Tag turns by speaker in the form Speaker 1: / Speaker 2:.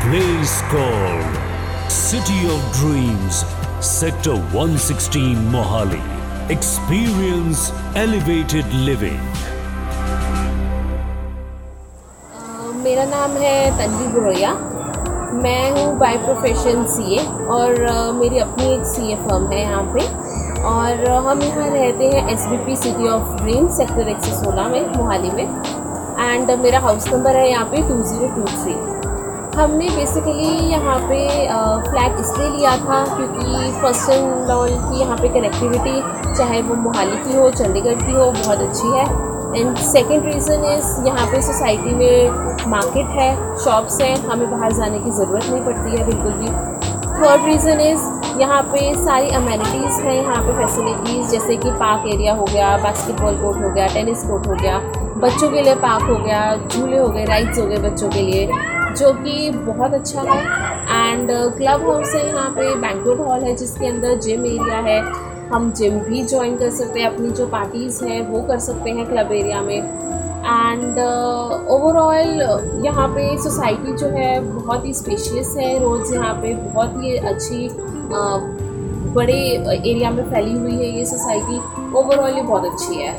Speaker 1: place called City of Dreams, Sector 116 Mohali. Experience elevated living.
Speaker 2: मेरा नाम है तन्वी बुरैया मैं हूँ बाय प्रोफेशन सीए और मेरी अपनी एक सीए फर्म है यहाँ पे और हम यहाँ रहते हैं S B P city of dream sector एक सौ सोलह में मोहाली में एंड मेरा हाउस नंबर है यहाँ पे टू ज़ीरो टू थ्री हमने बेसिकली यहाँ पे फ्लैट इसलिए लिया था क्योंकि फ़र्स्ट एंड ऑल की यहाँ पे कनेक्टिविटी चाहे वो मोहाली की हो, चंडीगढ़ की हो, बहुत अच्छी है। एंड सेकेंड रीज़न इज़ यहाँ पे सोसाइटी में मार्केट है शॉप्स हैं, हमें बाहर जाने की ज़रूरत नहीं पड़ती है, बिल्कुल भी। थर्ड रीज़न इज़ यहाँ पे सारी अमेनिटीज़ हैं, यहाँ पे फैसिलिटीज़ जैसे कि पार्क एरिया हो गया बास्केटबॉल कोर्ट हो गया टेनिस कोर्ट हो गया, बच्चों के लिए पार्क हो गया, झूले हो गए राइड्स हो गए बच्चों के लिए। जो कि बहुत अच्छा है। एंड क्लब हाउस है यहाँ पे बैंकुट हॉल है जिसके अंदर जिम एरिया है। हम जिम भी ज्वाइन कर सकते हैं अपनी जो पार्टीज़ हैं वो कर सकते हैं क्लब एरिया में। एंड ओवरऑल uh, यहाँ पे सोसाइटी जो है बहुत ही स्पेशियस है। रोड्स यहाँ पे बहुत ही अच्छी uh, बड़े एरिया में फैली हुई है ये सोसाइटी ओवरऑल ये बहुत अच्छी है।